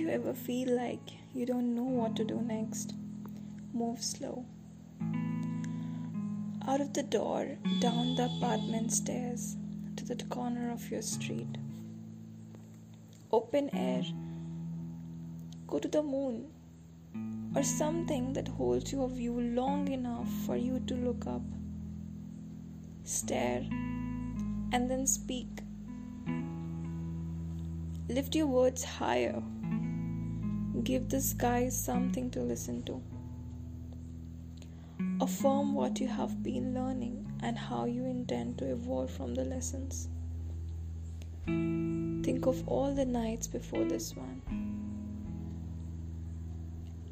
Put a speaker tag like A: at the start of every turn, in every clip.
A: you ever feel like you don't know what to do next, move slow. Out of the door, down the apartment stairs, to the corner of your street. Open air. Go to the moon or something that holds your view long enough for you to look up. Stare and then speak. Lift your words higher. Give the sky something to listen to. Affirm what you have been learning and how you intend to evolve from the lessons. Think of all the nights before this one.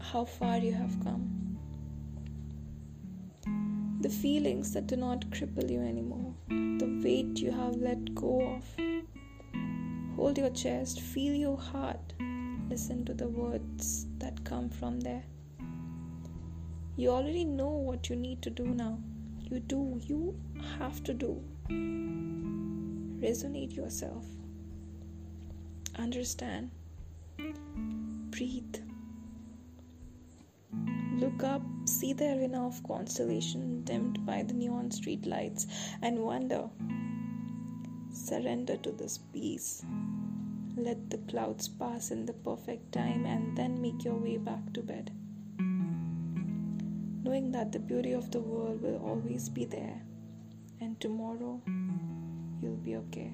A: How far you have come. The feelings that do not cripple you anymore. The weight you have let go of Hold your chest, feel your heart, listen to the words that come from there. You already know what you need to do now. You do, you have to do. Resonate yourself. Understand. Breathe. Look up, see the arena of constellation dimmed by the neon street lights, and wonder. Surrender to this peace. Let the clouds pass in the perfect time and then make your way back to bed. Knowing that the beauty of the world will always be there and tomorrow you'll be okay.